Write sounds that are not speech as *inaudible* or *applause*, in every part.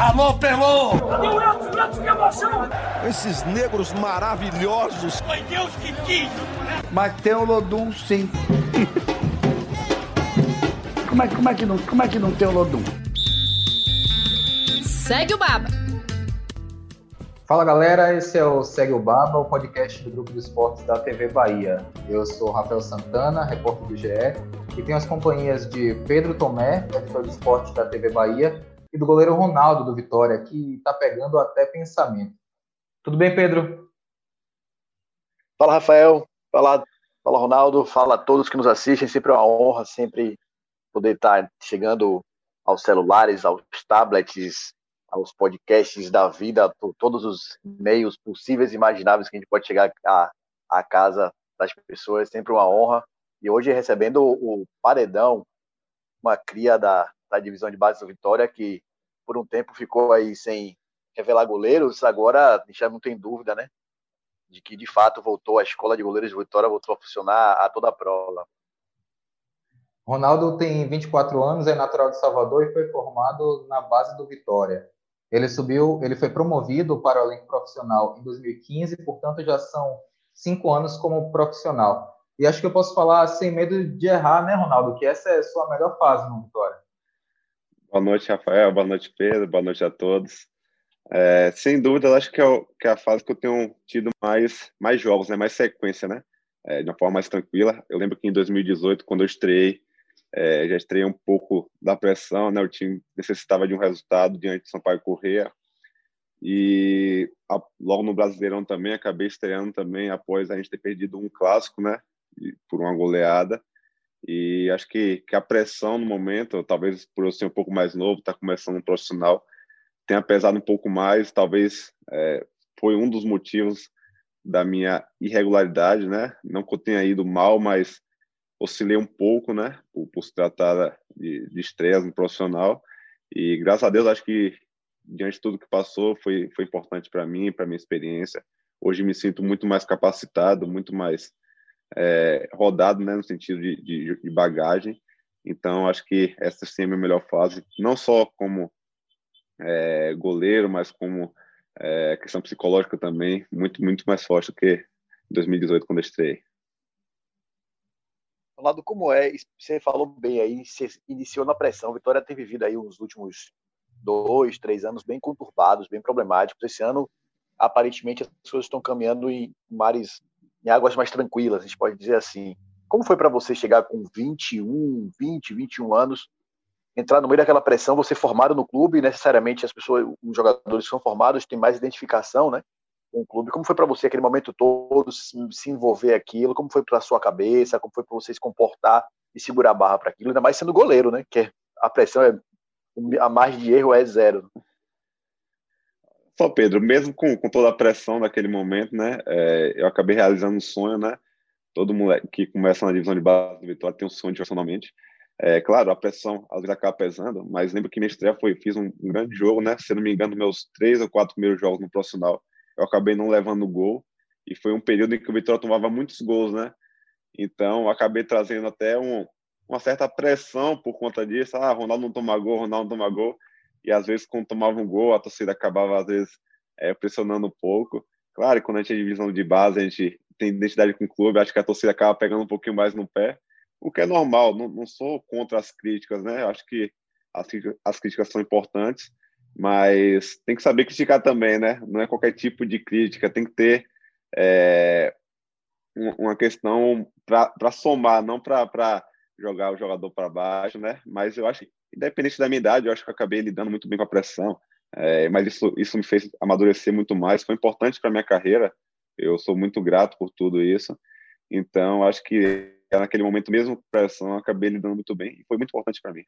Alô, Pelô! Cadê o Edson? Edson, que emoção! Esses negros maravilhosos. Foi Deus que quis! Mas tem o Lodum, sim. como, é, como, é que não, como é que não tem o Lodum? Segue o Baba! Fala galera, esse é o Segue o Baba, o podcast do Grupo de Esportes da TV Bahia. Eu sou Rafael Santana, repórter do GE, e tenho as companhias de Pedro Tomé, editor de esportes da TV Bahia, e do goleiro Ronaldo do Vitória, que está pegando até pensamento. Tudo bem, Pedro? Fala, Rafael. Fala, fala, Ronaldo. Fala a todos que nos assistem. Sempre uma honra, sempre poder estar chegando aos celulares, aos tablets, aos podcasts da vida, todos os meios possíveis e imagináveis que a gente pode chegar à, à casa das pessoas, sempre uma honra. E hoje recebendo o, Paredão, uma cria da, da divisão de base do Vitória, que por um tempo ficou aí sem revelar goleiros, agora já não tem dúvida, né? De que de fato voltou a escola de goleiros de Vitória, voltou a funcionar a toda a prova. Ronaldo tem 24 anos, é natural de Salvador e foi formado na base do Vitória. Ele subiu, ele foi promovido para o elenco profissional em 2015, portanto já são cinco anos como profissional. E acho que eu posso falar sem medo de errar, né, Ronaldo? Que essa é a sua melhor fase no Vitória. Boa noite, Rafael. Boa noite, Pedro. Boa noite a todos. É, sem dúvida, acho que é, o, que é, a fase que eu tenho tido mais, mais jogos, né, mais sequência, né? É, de uma forma mais tranquila. Eu lembro que em 2018, quando eu estreiei, é, já estreiei um pouco da pressão, né? O time necessitava de um resultado diante de Sampaio Corrêa. E a, logo no Brasileirão também, acabei estreando também após a gente ter perdido um clássico, né? Por uma goleada. E acho que, que a pressão no momento, talvez por eu ser um pouco mais novo, estar tá começando um profissional, tenha pesado um pouco mais. Talvez é, foi um dos motivos da minha irregularidade, né? Não que eu tenha ido mal, mas oscilei um pouco, né, por, por se tratar de, de estresse no profissional. E graças a Deus, acho que diante de tudo que passou, foi, foi importante para mim, para minha experiência. Hoje me sinto muito mais capacitado, muito mais é, rodado, né, no sentido de, de, de, bagagem. Então, acho que essa sim é a minha melhor fase, não só como é, goleiro, mas como é, questão psicológica também, muito, muito mais forte do que em 2018, quando eu estreiei. Ronaldo, como é? Você falou bem aí, você iniciou na pressão. Vitória tem vivido aí os últimos dois, três anos bem conturbados, bem problemáticos. Esse ano, aparentemente, as coisas estão caminhando em mares, em águas mais tranquilas, a gente pode dizer assim. Como foi para você chegar com 21, 20, 21 anos, entrar no meio daquela pressão, você formado no clube, necessariamente as pessoas, os jogadores são formados, têm mais identificação, né? com o clube. Como foi para você aquele momento todo, se envolver aquilo? Como foi para sua cabeça? Como foi para você se comportar e segurar a barra para aquilo? Ainda mais sendo goleiro, né? Que a pressão é a margem de erro é zero. Só Pedro, mesmo com, com toda a pressão daquele momento, né? É, eu acabei realizando um sonho, né? Todo mundo que começa na divisão de base do Vitória tem um sonho profissionalmente. É, claro, a pressão às vezes acaba pesando, mas lembro que minha estreia foi, fiz um, um grande jogo, né? Se não me engano, meus três ou quatro primeiros jogos no profissional, eu acabei não levando gol e foi um período em que o Vitória tomava muitos gols, né? Então, acabei trazendo até um, uma certa pressão por conta disso. Ah, Ronaldo não toma gol, Ronaldo não toma gol. E às vezes, quando tomava um gol, a torcida acabava, às vezes, é, pressionando um pouco. Claro, quando a gente é divisão de base, a gente tem identidade com o clube, acho que a torcida acaba pegando um pouquinho mais no pé, o que é normal. Não, não sou contra as críticas, né? Acho que as, as críticas são importantes, mas tem que saber criticar também, né? Não é qualquer tipo de crítica, tem que ter é, uma questão para somar, não para jogar o jogador para baixo, né? Mas eu acho, independente da minha idade, eu acho que eu acabei lidando muito bem com a pressão, é, mas isso, isso me fez amadurecer muito mais, foi importante para minha carreira, eu sou muito grato por tudo isso, então acho que naquele momento mesmo pressão, eu acabei lidando muito bem e foi muito importante para mim.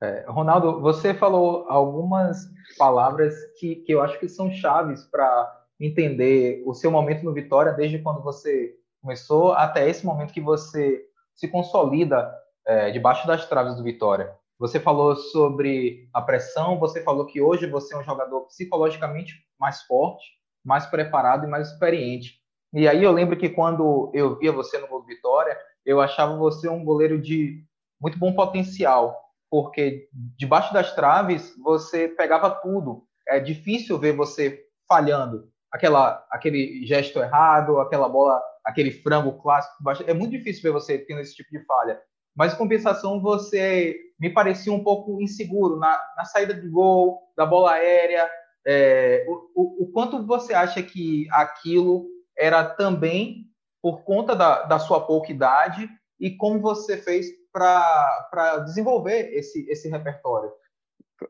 É, Ronaldo, você falou algumas palavras que, que eu acho que são chaves para entender o seu momento no Vitória, desde quando você começou até esse momento que você se consolida é, debaixo das traves do Vitória. Você falou sobre a pressão, você falou que hoje você é um jogador psicologicamente mais forte, mais preparado e mais experiente. E aí eu lembro que quando eu via você no gol Vitória, eu achava você um goleiro de muito bom potencial. porque debaixo das traves você pegava tudo. É difícil ver você falhando. Aquela, aquele gesto errado, aquela bola, aquele frango clássico. É muito difícil ver você tendo esse tipo de falha. Mas, em compensação, você me parecia um pouco inseguro na, na saída de gol, da bola aérea. É, o, o, o, quanto você acha que aquilo era também por conta da, da sua pouca idade e como você fez para desenvolver esse, esse repertório?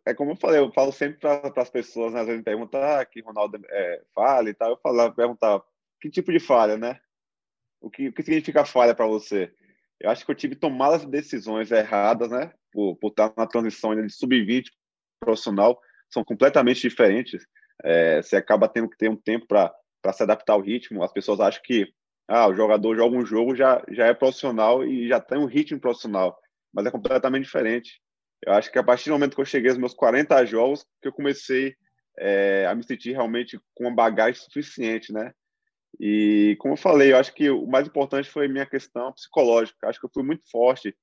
É como eu falei, eu falo sempre para as pessoas, né, às vezes me perguntam ah, que Ronaldo é, falha e tal, eu falo, perguntar que tipo de falha, né? O que, o que significa falha para você? Eu acho que eu tive tomadas de decisões erradas, né? Por, por estar na transição de sub-20 profissional, são completamente diferentes. É, você acaba tendo que ter um tempo para se adaptar ao ritmo. As pessoas acham que ah, o jogador joga um jogo, já, já é profissional e já tem um ritmo profissional, mas é completamente diferente. Eu acho que a partir do momento que eu cheguei aos meus 40 jogos, que eu comecei é, a me sentir realmente com uma bagagem suficiente, né? E como eu falei, eu acho que o mais importante foi minha questão psicológica. Acho que eu fui muito forte,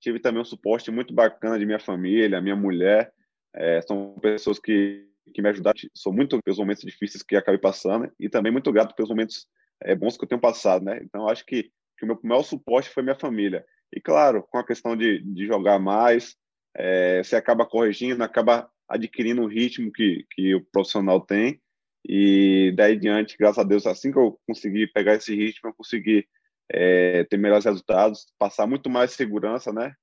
tive também um suporte muito bacana de minha família, minha mulher. É, são pessoas que, que me ajudaram. Sou muito pelos momentos difíceis que acabei passando e também muito grato pelos momentos é, bons que eu tenho passado, né? Então, acho que, que o meu maior suporte foi minha família. E, claro, com a questão de, de jogar mais, é, você acaba corrigindo, acaba adquirindo o ritmo que, que o profissional tem. E daí diante, graças a Deus, assim que eu consegui pegar esse ritmo, eu consegui é, ter melhores resultados, passar muito mais segurança, né?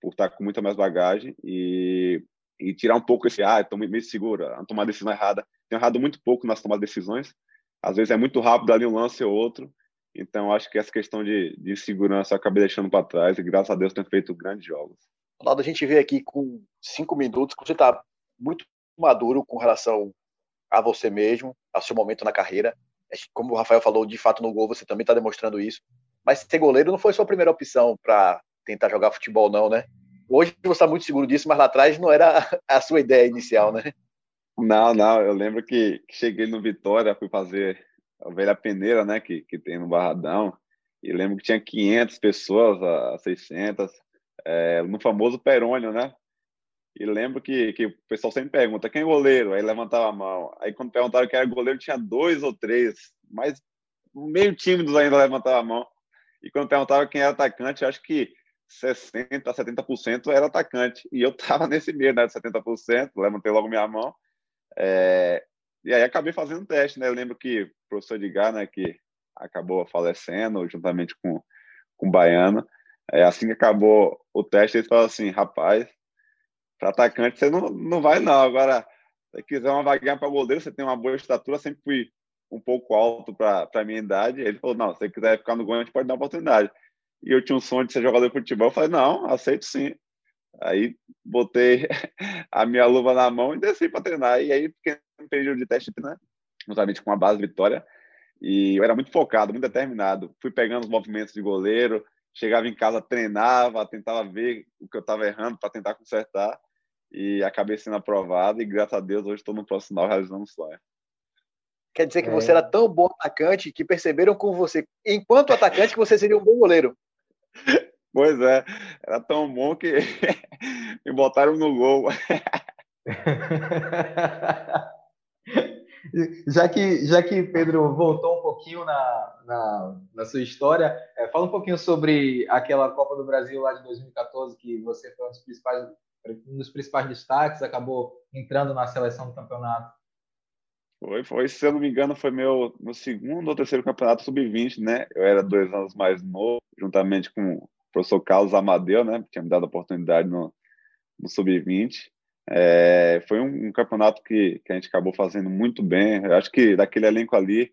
Por estar com muita mais bagagem e, e tirar um pouco esse, ah, estou meio seguro, a tomar decisão errada. Tenho errado muito pouco nas tomadas de decisões, às vezes é muito rápido ali um lance ou outro. Então, acho que essa questão de, de segurança eu acabei deixando para trás e, graças a Deus, tenho feito grandes jogos. Ronaldo, a gente vê aqui com cinco minutos que você está muito maduro com relação a você mesmo, ao seu momento na carreira. Como o Rafael falou, de fato, no gol você também está demonstrando isso. Mas ser goleiro não foi sua primeira opção para tentar jogar futebol, não, né? Hoje você está muito seguro disso, mas lá atrás não era *laughs* a sua ideia inicial, né? Não, não, eu lembro que cheguei no Vitória, fui fazer a velha peneira, né, que, que tem no Barradão, e lembro que tinha 500 pessoas, a 600, é, no famoso Perônio, né? E lembro que, que o pessoal sempre pergunta quem é goleiro, aí levantava a mão. Aí quando perguntaram quem era goleiro, tinha dois ou três, mas meio tímidos ainda levantava a mão. E quando perguntava quem era atacante, acho que 60%, 70% era atacante. E eu *laughs* tava nesse meio, né, de 70%, levantei logo minha mão. É, e aí acabei fazendo um teste, né? Eu lembro que o professor Edgar, né, que acabou falecendo juntamente com, com o Baiano, é, assim que acabou o teste, ele falou assim, rapaz, para atacante você não, não vai não, agora se quiser uma vaguinha para goleiro, você tem uma boa estatura, sempre fui um pouco alto para a minha idade, ele falou, não, se você quiser ficar no gol, a gente pode dar uma oportunidade. E eu tinha um sonho de ser jogador de futebol, eu falei, não, aceito sim. Aí botei *laughs* a minha luva na mão e desci para treinar. E aí fiquei no período de teste, né? Justamente com a base Vitória. E eu era muito focado, muito determinado. Fui pegando os movimentos de goleiro, chegava em casa, treinava, tentava ver o que eu estava errando para tentar consertar. E acabei sendo aprovado. E graças a Deus, hoje estou no profissional realizando o sonho. Quer dizer que é. você era tão bom atacante que perceberam com você, enquanto atacante, que você seria um bom goleiro. *laughs* Pois é, era tão bom que *laughs* me botaram no gol. *laughs* já que, já que Pedro voltou um pouquinho na, na, na sua história, é, fala um pouquinho sobre aquela Copa do Brasil lá de 2014, que você foi um dos principais, um dos principais destaques, acabou entrando na seleção do campeonato. Foi, foi, se eu não me engano, foi meu, meu segundo ou terceiro campeonato sub-20, né? Eu era dois anos mais novo, juntamente com professor Carlos Amadeu, né, tinha me dado a oportunidade no, no Sub-20. É, foi um, um, campeonato que, que a gente acabou fazendo muito bem. Eu acho que daquele elenco ali,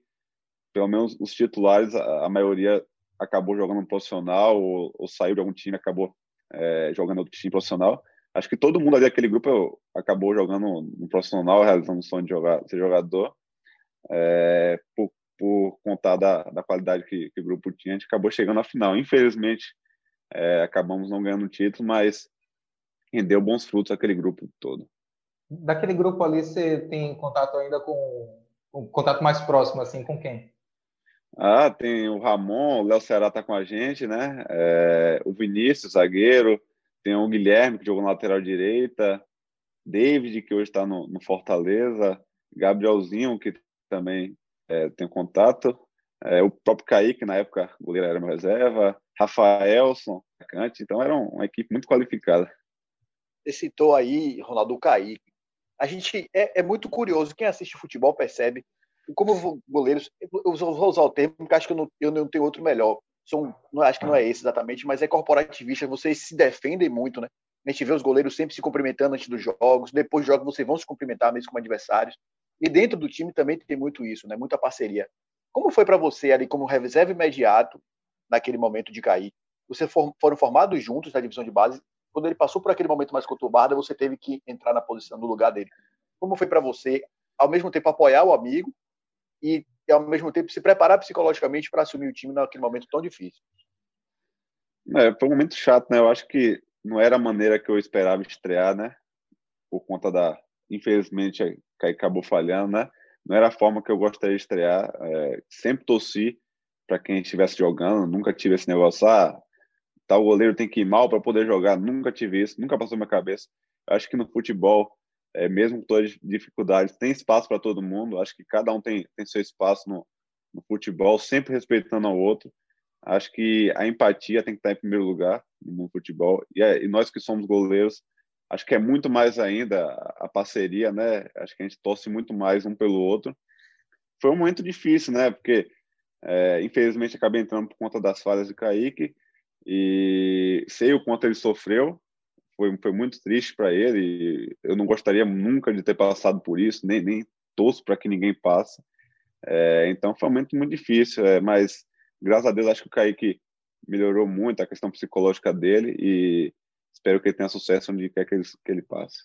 pelo menos os titulares, a, a maioria acabou jogando no profissional ou, ou, saiu de algum time acabou é, jogando outro time profissional. Acho que todo mundo ali daquele grupo acabou jogando no profissional, realizando o sonho de jogar, ser jogador. É, por, por contar da, da qualidade que, que, o grupo tinha, a gente acabou chegando à final. Infelizmente, é, acabamos não ganhando o título, mas rendeu bons frutos aquele grupo todo. Daquele grupo ali, você tem contato ainda com um contato mais próximo, assim, com quem? Ah, tem o Ramon, o Léo Ceará tá com a gente, né? É, o Vinícius, zagueiro, tem o Guilherme, que jogou na lateral direita, David, que hoje está no, no, Fortaleza, Gabrielzinho, que também é, tem contato, é, o próprio Kaique, na época, o goleiro era meu reserva, Rafaelson, atacante, então era uma equipe muito qualificada. Você citou aí, Ronaldo Kaique. A gente é, é muito curioso, quem assiste futebol percebe como goleiros, eu vou usar o termo, porque acho que eu não, eu não tenho outro melhor. São, acho que não é esse exatamente, mas é corporativista. Vocês se defendem muito, né? A gente vê os goleiros sempre se cumprimentando antes dos jogos. Depois dos jogos, vocês vão se cumprimentar mesmo como adversários. E dentro do time também tem muito isso, né? Muita parceria. Como foi para você ali, como reserva imediato, naquele momento de cair? Vocês foram formados juntos na divisão de base. Quando ele passou por aquele momento mais conturbado, você teve que entrar na posição do lugar dele. Como foi para você, ao mesmo tempo, apoiar o amigo e, e ao mesmo tempo, se preparar psicologicamente para assumir o time naquele momento tão difícil? É, foi um momento chato, né? Eu acho que não era a maneira que eu esperava estrear, né? Por conta da. Infelizmente, acabou falhando, né? Não era a forma que eu gostaria de estrear. É, sempre torci para quem estivesse jogando, nunca tive esse negócio, ah, tal goleiro tem que ir mal para poder jogar. Nunca tive isso, nunca passou na minha cabeça. Acho que no futebol é, mesmo com todas as dificuldades, tem espaço para todo mundo. Acho que cada um tem, tem seu espaço no, no futebol, sempre respeitando ao outro. Acho que a empatia tem que estar em primeiro lugar no futebol. E, é, e nós que somos goleiros, acho que é muito mais ainda a parceria, né? Acho que a gente torce muito mais um pelo outro. Foi um momento difícil, né? Porque, é, infelizmente, acabei entrando por conta das falhas de Kaique e sei o quanto ele sofreu foi, foi muito triste para ele. Eu não gostaria nunca de ter passado por isso, nem, nem torço para que ninguém passe. É, então foi um momento muito difícil, é, mas graças a Deus acho que o Kaique melhorou muito a questão psicológica dele e espero que ele tenha sucesso onde quer que ele, que ele passe.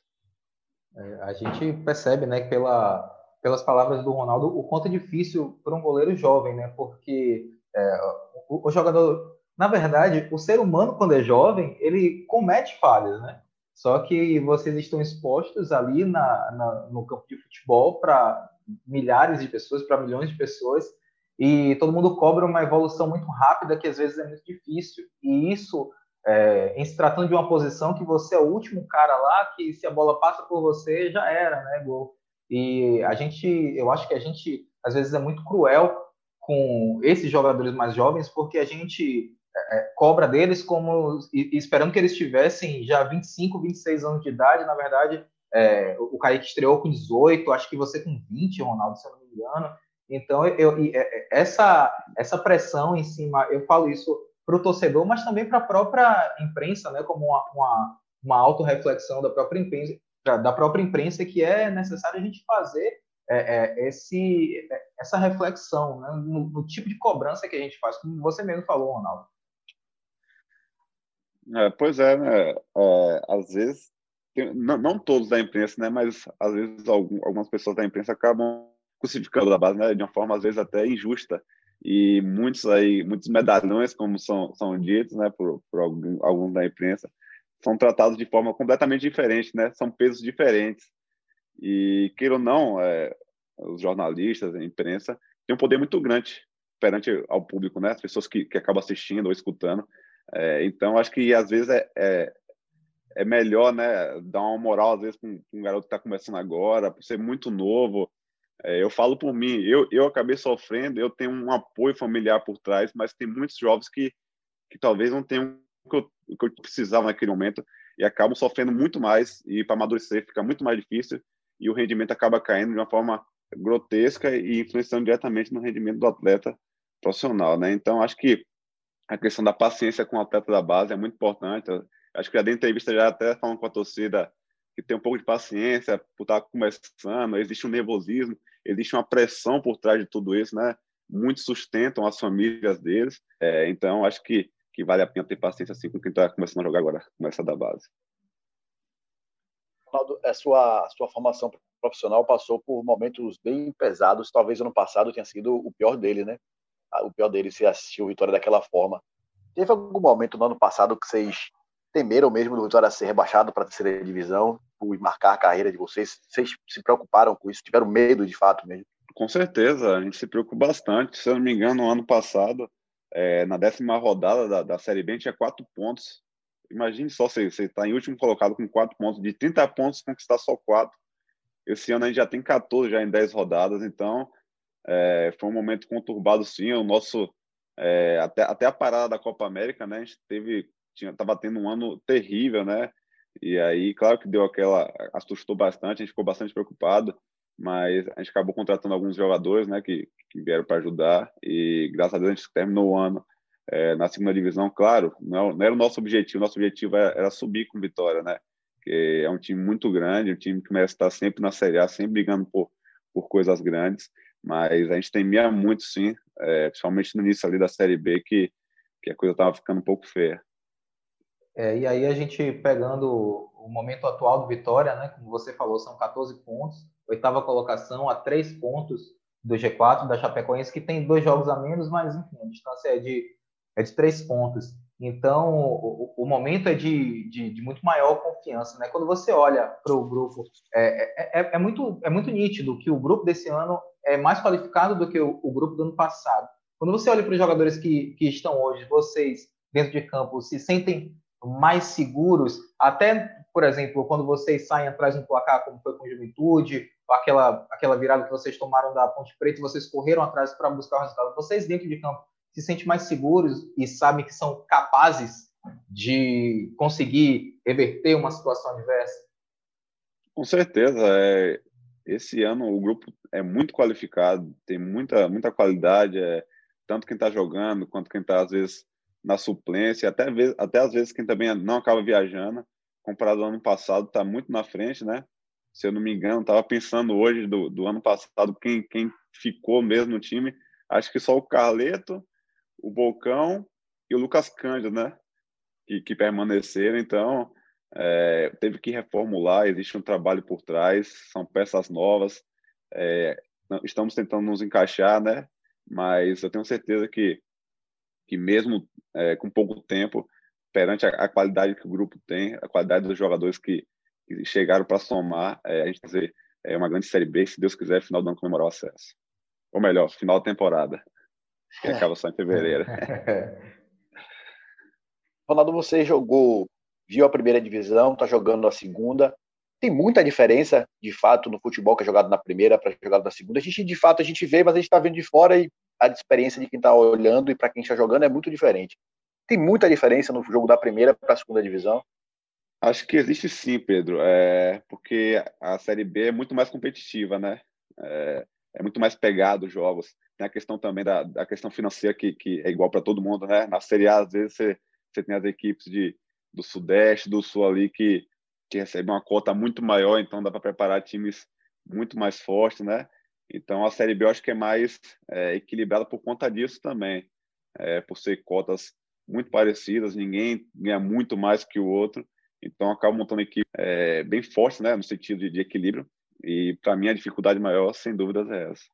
É, a gente percebe, né, pela, pelas palavras do Ronaldo, o quanto é difícil para um goleiro jovem, né, porque é, o, o, jogador na verdade, o ser humano, quando é jovem, ele comete falhas, né? Só que vocês estão expostos ali na, na no campo de futebol para milhares de pessoas, para milhões de pessoas, e todo mundo cobra uma evolução muito rápida que às vezes é muito difícil. E isso, é, em se tratando de uma posição que você é o último cara lá, que se a bola passa por você, já era, né? Gol. E a gente, eu acho que a gente, às vezes, é muito cruel com esses jogadores mais jovens, porque a gente cobra deles como esperando que eles tivessem já 25, 26 anos de idade. Na verdade, é, o Kaique estreou com 18, acho que você com 20, Ronaldo, se eu não me engano. Então, eu, eu é, essa, essa pressão em cima, eu falo isso para o torcedor, mas também para a própria imprensa, né, como uma, uma, uma autorreflexão da própria imprensa, da própria imprensa que é necessário a gente fazer é, é, esse, é, essa reflexão né, no, no, tipo de cobrança que a gente faz, como você mesmo falou, Ronaldo. É, pois é, né? É, às vezes, tem, não, não, todos da imprensa, né? Mas às vezes algum, algumas pessoas da imprensa acabam crucificando da base, né? De uma forma às vezes até injusta. E muitos aí, muitos medalhões, como são, são ditos, né? Por, por algum, alguns da imprensa, são tratados de forma completamente diferente, né? São pesos diferentes. E, queira ou não, é, os jornalistas, a imprensa, têm um poder muito grande perante ao público, né? As pessoas que, que acabam assistindo ou escutando. É, então, acho que às vezes é, é, é, melhor né, dar uma moral, às vezes, para um, um, garoto que está começando agora, por ser muito novo. É, eu falo por mim, eu, eu acabei sofrendo, eu tenho um apoio familiar por trás, mas tem muitos jovens que, que talvez não tenham o que eu, o que eu precisava naquele momento e acabam sofrendo muito mais e para amadurecer fica muito mais difícil e o rendimento acaba caindo de uma forma grotesca e influenciando diretamente no rendimento do atleta profissional, né? Então acho que a questão da paciência com o atleta da base é muito importante. Eu acho que já dei entrevista já até falando com a torcida que tem um pouco de paciência por estar começando, existe um nervosismo, existe uma pressão por trás de tudo isso, né? Muitos sustentam as famílias deles, é, então acho que, que vale a pena ter paciência assim com quem está começando a jogar agora, começa da base. Ronaldo, a sua, a sua formação profissional passou por momentos bem pesados, talvez ano passado tenha sido o pior dele, né? O pior dele se assistiu o Vitória daquela forma. Teve algum momento no ano passado que vocês temeram mesmo do Vitória ser rebaixado para a terceira divisão, por marcar a carreira de vocês? Vocês se preocuparam com isso? Tiveram medo de fato mesmo? Com certeza, a gente se preocupa bastante. Se eu não me engano, no ano passado, é, na décima rodada da, da Série B, tinha quatro pontos imagine só você está em último colocado com quatro pontos, de 30 pontos conquistar só quatro. Esse ano a gente já tem 14 já em 10 rodadas, então é, foi um momento conturbado sim. O nosso é, até, até a parada da Copa América, né? A gente teve tinha tava tendo um ano terrível, né? E aí, claro que deu aquela assustou bastante, a gente ficou bastante preocupado, mas a gente acabou contratando alguns jogadores, né? Que, que vieram para ajudar e graças a Deus a gente terminou o ano é, na segunda divisão. Claro, não, não, era o nosso objetivo. Nosso objetivo era, era subir com vitória, né? Que é um time muito grande, um time que merece estar sempre na Série A, sempre brigando por por coisas grandes mas a gente temia muito, sim, é, principalmente no início ali da Série B, que, que a coisa estava ficando um pouco feia. É, e aí a gente pegando o momento atual do Vitória, né, como você falou, são 14 pontos, oitava colocação a três pontos do G4 da Chapecoense, que tem dois jogos a menos, mas enfim, a distância é de, é de três pontos. Então, o, o momento é de, de, de, muito maior confiança. Né? Quando você olha para o grupo, é, é, é, é, muito, é muito nítido que o grupo desse ano é mais qualificado do que o, o grupo do ano passado. Quando você olha para os jogadores que, que estão hoje, vocês, dentro de campo, se sentem mais seguros, até, por exemplo, quando vocês saem atrás do placar, como foi com Juventude, aquela, aquela virada que vocês tomaram da Ponte Preta, vocês correram atrás para buscar o resultado. Vocês, dentro de campo, se sentem mais seguros e sabem que são capazes de conseguir reverter uma situação adversa? Com certeza. É, esse ano o grupo é muito qualificado, tem muita, muita qualidade, é, tanto quem está jogando quanto quem está, às vezes, na suplência, até, até às vezes quem também não acaba viajando, comparado ao ano passado, está muito na frente, né? Se eu não me engano, estava pensando hoje do, do ano passado, quem, quem ficou mesmo no time, acho que só o Carleto, o Bocão e o Lucas Cândido, né? Que, que permaneceram, então é, teve que reformular, existe um trabalho por trás, são peças novas, é, estamos tentando nos encaixar, né? Mas eu tenho certeza que, que mesmo é, com pouco tempo, perante a, a, qualidade que o grupo tem, a qualidade dos jogadores que, que chegaram para somar, é, a gente fazer é, uma grande Série B, se Deus quiser, final do ano comemorar o acesso. Ou melhor, final da temporada, que acaba só em fevereiro. *laughs* Ronaldo, você jogou, viu a primeira divisão, está jogando a segunda tem muita diferença, de fato, no futebol que é jogado na primeira para jogado na segunda. A gente, de fato, a gente vê, mas a gente está vendo de fora e a experiência de quem está olhando e para quem está jogando é muito diferente. Tem muita diferença no jogo da primeira para a segunda divisão? Acho que existe sim, Pedro, é, porque a Série B é muito mais competitiva, né? É, é muito mais pegado os jogos. Tem a questão também da, da questão financeira que, que é igual para todo mundo, né? Na Série A, às vezes, você, você tem as equipes de, do Sudeste, do Sul ali que que recebe uma cota muito maior, então dá para preparar times muito mais fortes, né? Então a Série B eu acho que é mais é, equilibrada por conta disso também, é, por ser cotas muito parecidas, ninguém ganha muito mais que o outro, então acaba montando equipe é, bem forte, né, no sentido de, de equilíbrio. E para mim a dificuldade maior, sem dúvidas, é essa.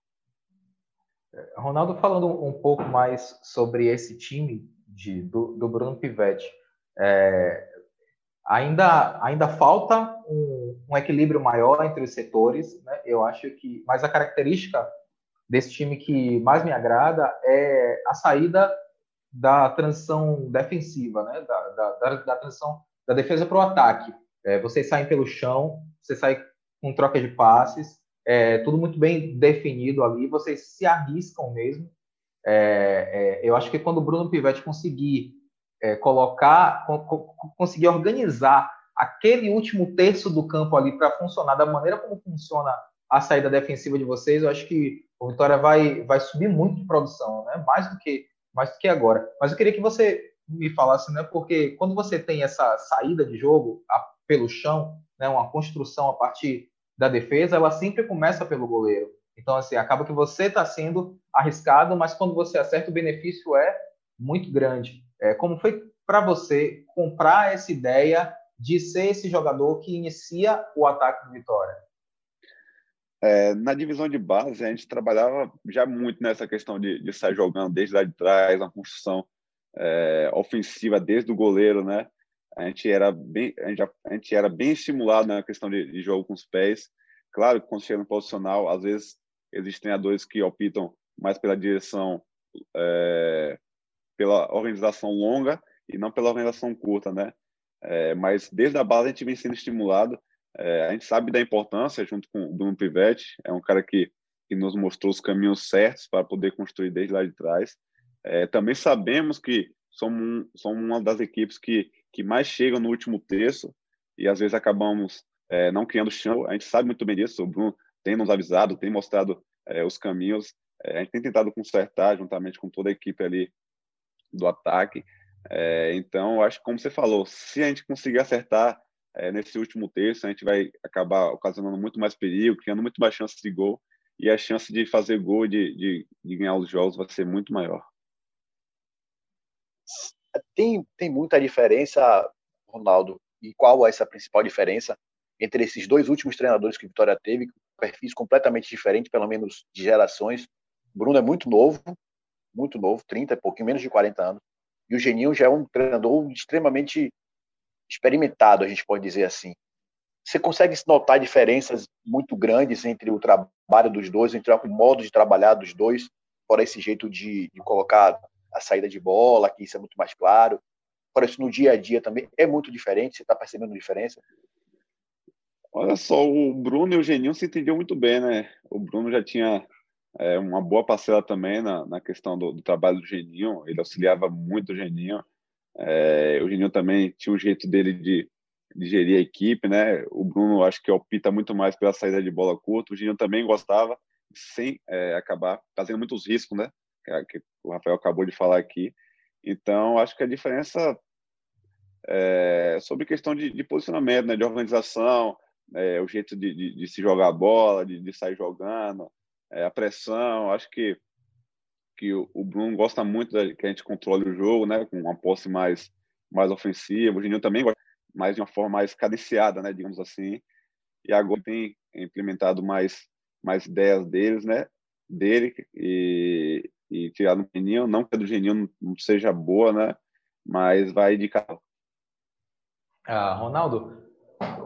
É, Ronaldo, falando um pouco mais sobre esse time de, do, do Bruno Pivetti, é, Ainda, ainda falta um, um, equilíbrio maior entre os setores. Né? Eu acho que, mas a característica desse time que mais me agrada é a saída da transição defensiva, né? da, da, da transição da defesa para o ataque. É, saem pelo chão, você sai com troca de passes, é, tudo muito bem definido ali, vocês se arriscam mesmo. É, é eu acho que quando o Bruno Pivetti conseguir é, colocar, co conseguir organizar aquele último terço do campo ali para funcionar da maneira como funciona a saída defensiva de vocês, eu acho que o Vitória vai, vai subir muito de produção, né? Mais do que mais do que agora. Mas eu queria que você me falasse, né? Porque quando você tem essa saída de jogo a, pelo chão, né? Uma construção a partir da defesa, ela sempre começa pelo goleiro. Então, assim, acaba que você está sendo arriscado, mas quando você acerta, o benefício é muito grande. É, como foi para você comprar essa ideia de ser esse jogador que inicia o ataque do Vitória? É, na divisão de base, a gente trabalhava já muito nessa questão de, de sair jogando desde lá de trás, uma construção é, ofensiva desde o goleiro, né? A gente era bem, a gente, a gente era bem estimulado na questão de, de, jogo com os pés. Claro que quando chega no posicional, às vezes existem treinadores que optam mais pela direção é, pela organização longa e não pela organização curta, né? é, mas desde a base a gente vem sendo estimulado. É, a gente sabe da importância, junto com o Bruno Pivetti, é um cara que, que nos mostrou os caminhos certos para poder construir desde lá de trás. É, também sabemos que somos, somos uma das equipes que, que mais chegam no último terço e às vezes acabamos é, não criando chão. A gente sabe muito bem disso, o Bruno tem nos avisado, tem mostrado é, os caminhos. É, a gente tem tentado consertar juntamente com toda a equipe ali do ataque. É, então, acho que, como você falou, se a gente conseguir acertar é, nesse último terço, a gente vai acabar ocasionando muito mais perigo, criando muito mais chance de gol, e a chance de fazer gol de, de, de ganhar os jogos vai ser muito maior. Tem, tem muita diferença, Ronaldo, e qual é essa principal diferença entre esses dois últimos treinadores que o Vitória teve, perfis completamente diferentes, pelo menos de gerações. Bruno é muito novo, muito novo, 30, pouquinho menos de 40 anos. E o Geninho já é um treinador extremamente experimentado, a gente pode dizer assim. Você consegue notar diferenças muito grandes entre o trabalho dos dois, entre o modo de trabalhar dos dois, fora esse jeito de, de colocar a saída de bola, que isso é muito mais claro. Fora isso no dia a dia também é muito diferente. Você está percebendo diferença? Olha só, o Bruno e o Geninho se entendiam muito bem, né? O Bruno já tinha é, uma boa parcela também na, na questão do, do, trabalho do Geninho, ele auxiliava muito o Geninho. É, o Geninho também tinha um jeito dele de, de gerir a equipe, né? O Bruno acho que opta muito mais pela saída de bola curta, o Geninho também gostava, sem é, acabar fazendo muitos riscos, né? O Rafael acabou de falar aqui. Então, acho que a diferença é sobre questão de, de posicionamento, né? De organização, é, o jeito de, de, de, se jogar a bola, de, de sair jogando, é, a pressão. Acho que, que o, Bruno gosta muito que a gente controle o jogo, né, com uma posse mais, mais ofensiva. O Geninho também gosta, mas de uma forma mais cadenciada, né, digamos assim. E agora tem implementado mais, mais ideias deles, né, dele e, e tirado do Geninho. Não que a do Geninho não seja boa, né, mas vai de carro. Ah, Ronaldo,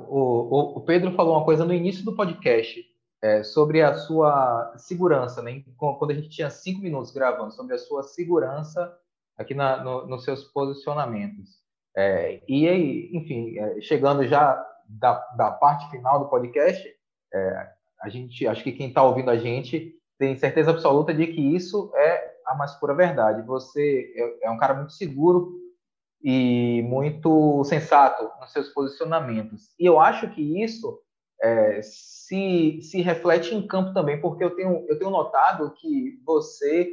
o, o, Pedro falou uma coisa no início do podcast é, sobre a sua segurança, né? Quando a gente tinha cinco minutos gravando, sobre a sua segurança aqui na, no, nos seus posicionamentos. É, e aí, enfim, é, chegando já da, da parte final do podcast, é, a gente, acho que quem está ouvindo a gente tem certeza absoluta de que isso é a mais pura verdade. Você é, é um cara muito seguro e muito sensato nos seus posicionamentos. E eu acho que isso é, se, se reflete em campo também, porque eu tenho, eu tenho notado que você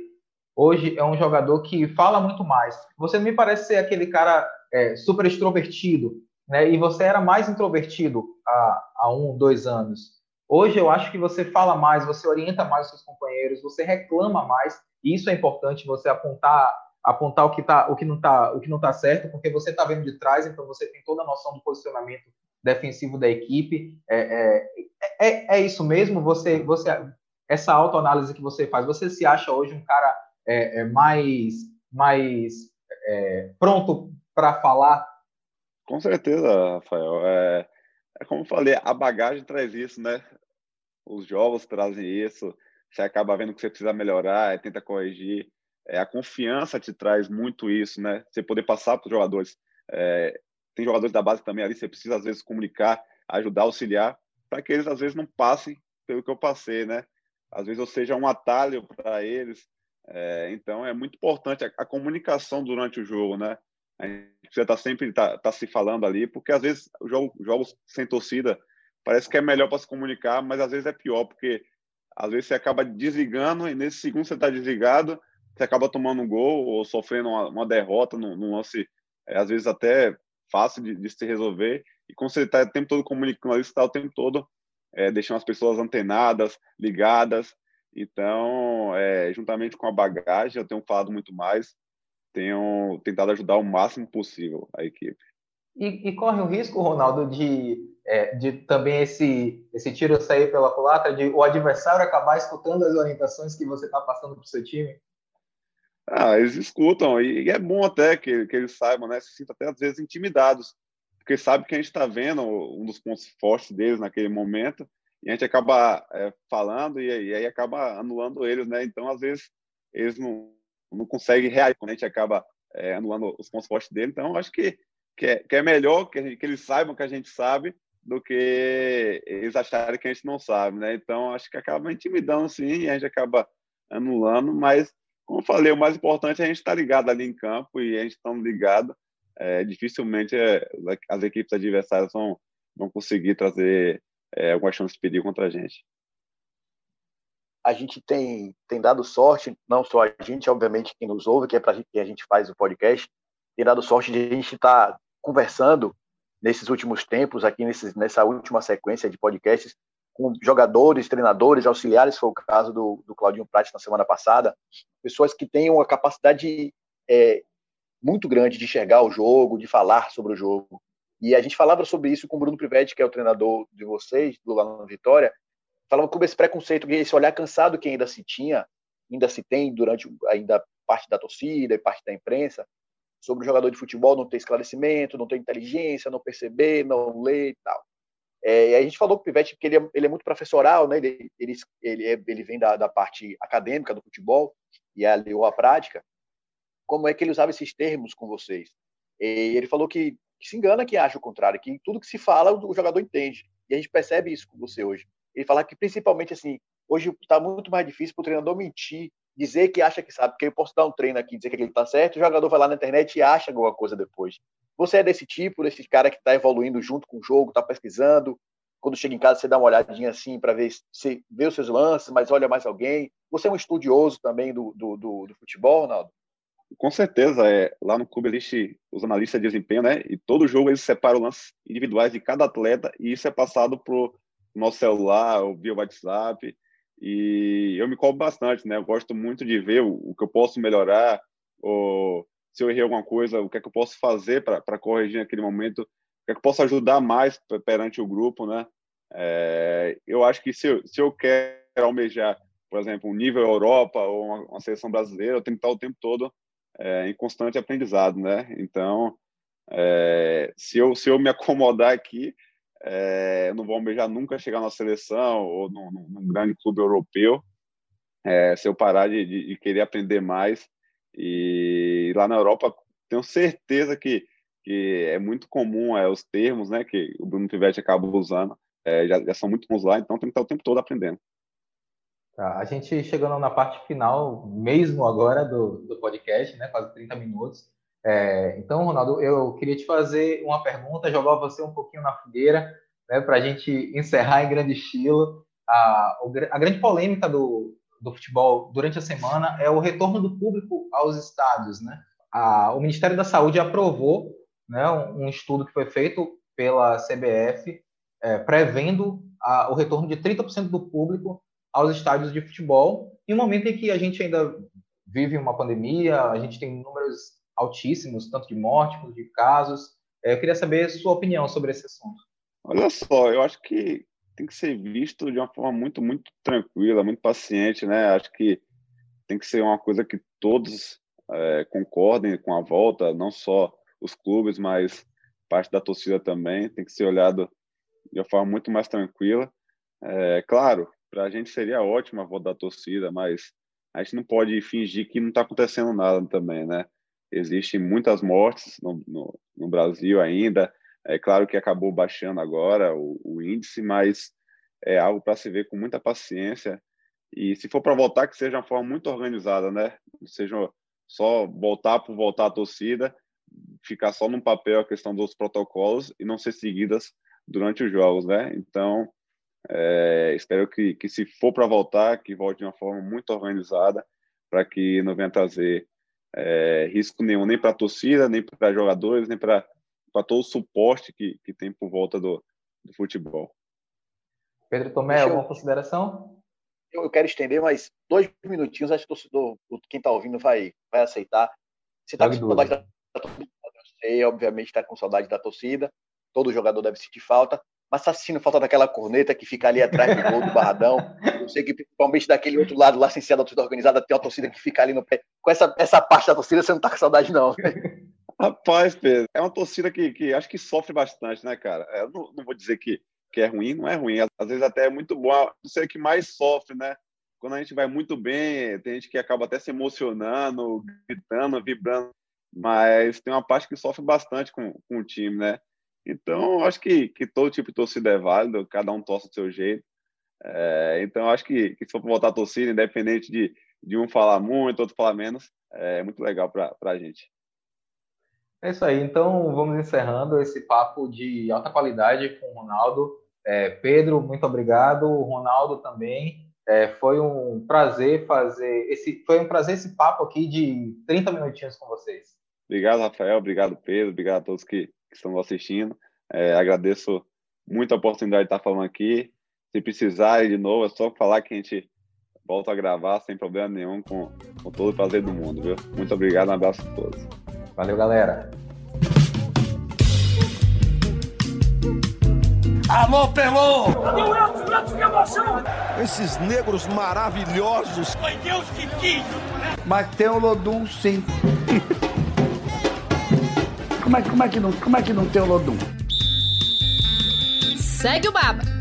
hoje é um jogador que fala muito mais. Você me parece ser aquele cara é, super extrovertido, né? E você era mais introvertido há, há um, dois anos. Hoje eu acho que você fala mais, você orienta mais os seus companheiros, você reclama mais. E isso é importante, você apontar apontar o que tá, o que não tá, o que não tá certo, porque você está vendo de trás, então você tem toda a noção do posicionamento defensivo da equipe. É, é, é, é isso mesmo? Você, você, essa autoanálise que você faz, você se acha hoje um cara é, é mais, mais é, pronto para falar? Com certeza, Rafael. É, é como eu falei, a bagagem traz isso, né? Os jogos trazem isso. Você acaba vendo que você precisa melhorar, tenta corrigir. É, a confiança te traz muito isso, né? Você poder passar para os jogadores. É, tem jogadores da base também ali, você precisa às vezes comunicar, ajudar, auxiliar, para que eles às vezes não passem pelo que eu passei, né? Às vezes eu seja um atalho para eles. É, então é muito importante a, a, comunicação durante o jogo, né? A gente precisa estar tá sempre tá, tá se falando ali, porque às vezes jogo, jogos sem torcida parece que é melhor para se comunicar, mas às vezes é pior, porque às vezes você acaba desligando e nesse segundo você está desligado, você acaba tomando um gol ou sofrendo uma, uma derrota num, num lance, é, às vezes até fácil de, de se resolver. E quando você está o tempo todo comunicando ali, você está o tempo todo é, deixando as pessoas antenadas, ligadas. Então, é, juntamente com a bagagem, eu tenho falado muito mais, tenho tentado ajudar o máximo possível a equipe. E, e corre o risco, Ronaldo, de, é, de também esse, esse tiro sair pela culatra, de o adversário acabar escutando as orientações que você está passando para o seu time? Ah, eles escutam, e, e é bom até que, que eles saibam, né? Se sintam até às vezes intimidados, porque sabe que a gente está vendo um dos pontos fortes deles naquele momento, e a gente acaba é, falando e, e, aí acaba anulando eles, né? Então, às vezes, eles não, não conseguem reagir quando a gente acaba é, anulando os pontos fortes dele. Então, acho que, que é, que é melhor que, gente, que eles saibam que a gente sabe do que eles acharem que a gente não sabe, né? Então, acho que acaba intimidando, sim, e a gente acaba anulando, mas, como falei, o mais importante é a gente estar tá ligado ali em campo e a gente estando ligado, é, dificilmente é, as equipes adversárias vão, vão conseguir trazer é, alguma chance de perigo contra a gente. A gente tem, tem dado sorte, não só a gente, obviamente, quem nos ouve, que é para que a gente faz o podcast, tem dado sorte de a gente estar tá conversando nesses últimos tempos, aqui nessa última sequência de podcasts, com jogadores, treinadores, auxiliares, foi o caso do, do Claudinho Prati na semana passada, pessoas que têm uma capacidade é, muito grande de enxergar o jogo, de falar sobre o jogo. E a gente falava sobre isso com o Bruno Privetti, que é o treinador de vocês, do Lá na Vitória, falava sobre esse preconceito, esse olhar cansado que ainda se tinha, ainda se tem durante ainda parte da torcida e parte da imprensa, sobre o jogador de futebol não ter esclarecimento, não ter inteligência, não perceber, não ler e tal. É, a gente falou com o Pivete que ele é, ele é muito professoral, né? ele, ele, ele, é, ele vem da, da parte acadêmica do futebol e aliou a prática. Como é que ele usava esses termos com vocês? E ele falou que, que se engana quem acha o contrário, que tudo que se fala o jogador entende. E a gente percebe isso com você hoje. Ele fala que principalmente assim, hoje está muito mais difícil para o treinador mentir dizer que acha que sabe, porque eu posso dar um treino aqui dizer que ele está certo, o jogador vai lá na internet e acha alguma coisa depois. Você é desse tipo, desse cara que está evoluindo junto com o jogo, está pesquisando, quando chega em casa você dá uma olhadinha assim para ver se vê os seus lances, mas olha mais alguém. Você é um estudioso também do, do, do, do futebol, Ronaldo? Com certeza, é, lá no clube existe os analistas de desempenho, né? E todo jogo eles separam lances individuais de cada atleta e isso é passado pro nosso celular, ou via WhatsApp. E eu me cobro bastante, né? Eu gosto muito de ver o, o que eu posso melhorar, ou se eu errei alguma coisa, o que é que eu posso fazer para corrigir naquele momento, o que é que eu posso ajudar mais perante o grupo, né? É, eu acho que se eu, se eu quero almejar, por exemplo, um nível Europa ou uma, uma seleção brasileira, eu tenho que estar o tempo todo é, em constante aprendizado, né? Então, é, se, eu, se eu me acomodar aqui, é, não vou almejar nunca chegar na seleção ou num, num grande clube europeu é, se eu parar de, de, de, querer aprender mais. E lá na Europa, tenho certeza que, que é muito comum é, os termos né, que o Bruno Pivetti acaba usando, é, já, já, são muito comuns lá, então tem que estar o tempo todo aprendendo. Tá, a gente chegando na parte final, mesmo agora do, do podcast, né, quase 30 minutos. É, então, Ronaldo, eu queria te fazer uma pergunta, jogar você um pouquinho na fogueira, né, para a gente encerrar em grande estilo. A, a grande polêmica do, do futebol durante a semana é o retorno do público aos estádios. Né? A, o Ministério da Saúde aprovou né, um, um estudo que foi feito pela CBF, é, prevendo a, o retorno de 30% do público aos estádios de futebol, em um momento em que a gente ainda vive uma pandemia, a gente tem números altíssimos, tanto de morte quanto de casos. É, eu queria saber sua opinião sobre esse assunto. Olha só, eu acho que tem que ser visto de uma forma muito, muito tranquila, muito paciente, né? Acho que tem que ser uma coisa que todos é, concordem com a volta, não só os clubes, mas parte da torcida também. Tem que ser olhado de uma forma muito mais tranquila. É, claro, para a gente seria ótimo a volta da torcida, mas a gente não pode fingir que não está acontecendo nada também, né? Existem muitas mortes no, no, no, Brasil ainda. É claro que acabou baixando agora o, o índice, mas é algo para se ver com muita paciência. E se for para voltar, que seja uma forma muito organizada, né? Não seja só voltar por voltar a torcida, ficar só no papel a questão dos protocolos e não ser seguidas durante os jogos, né? Então, é, espero que, que se for para voltar, que volte de uma forma muito organizada, para que não venha trazer é, risco nenhum, nem para a torcida, nem para jogadores, nem para todo o suporte que, que tem por volta do, do futebol. Pedro Tomé, alguma consideração? Eu, eu, quero estender mais dois minutinhos, acho que o torcedor, quem está ouvindo vai, vai aceitar. Você está com saudade da torcida, eu sei, obviamente está com saudade da torcida, todo jogador deve sentir falta, está sentindo falta daquela corneta que fica ali atrás do gol do Barradão. Eu sei que principalmente daquele outro lado lá, sem ser da torcida organizada, tem uma torcida que fica ali no pé. Com essa, essa parte da torcida, você não tá com saudade, não. *laughs* Rapaz, Pedro, é uma torcida que, que acho que sofre bastante, né, cara? É, eu não, não vou dizer que, que é ruim, não é ruim. Às vezes até é muito bom. Não sei que mais sofre, né? Quando a gente vai muito bem, tem gente que acaba até se emocionando, gritando, vibrando. mas tem uma parte que sofre bastante com, com o time, né? Então, acho que, que todo tipo de torcida é válido, cada um torce do seu jeito. É, então, acho que, que se for voltar a torcida, independente de, de um falar muito, outro falar menos, é muito legal para a gente. É isso aí. Então, vamos encerrando esse papo de alta qualidade com o Ronaldo. É, Pedro, muito obrigado. O Ronaldo também. É, foi um prazer fazer esse. Foi um prazer esse papo aqui de 30 minutinhos com vocês. Obrigado, Rafael. Obrigado, Pedro. Obrigado a todos que, que estão assistindo. É, agradeço muito a oportunidade de estar falando aqui. Se precisarem de novo, é só falar que a gente volta a gravar sem problema nenhum, com, com todo o prazer do mundo, viu? Muito obrigado, um abraço a todos. Valeu, galera. Alô, Pelô! Meu Edson, Edson, que emoção! Esses negros maravilhosos. Foi Deus que quis! Mas tem o Lodum, sim. *laughs* como, é, como, é que não, como é que não tem o Lodum? Segue o Baba.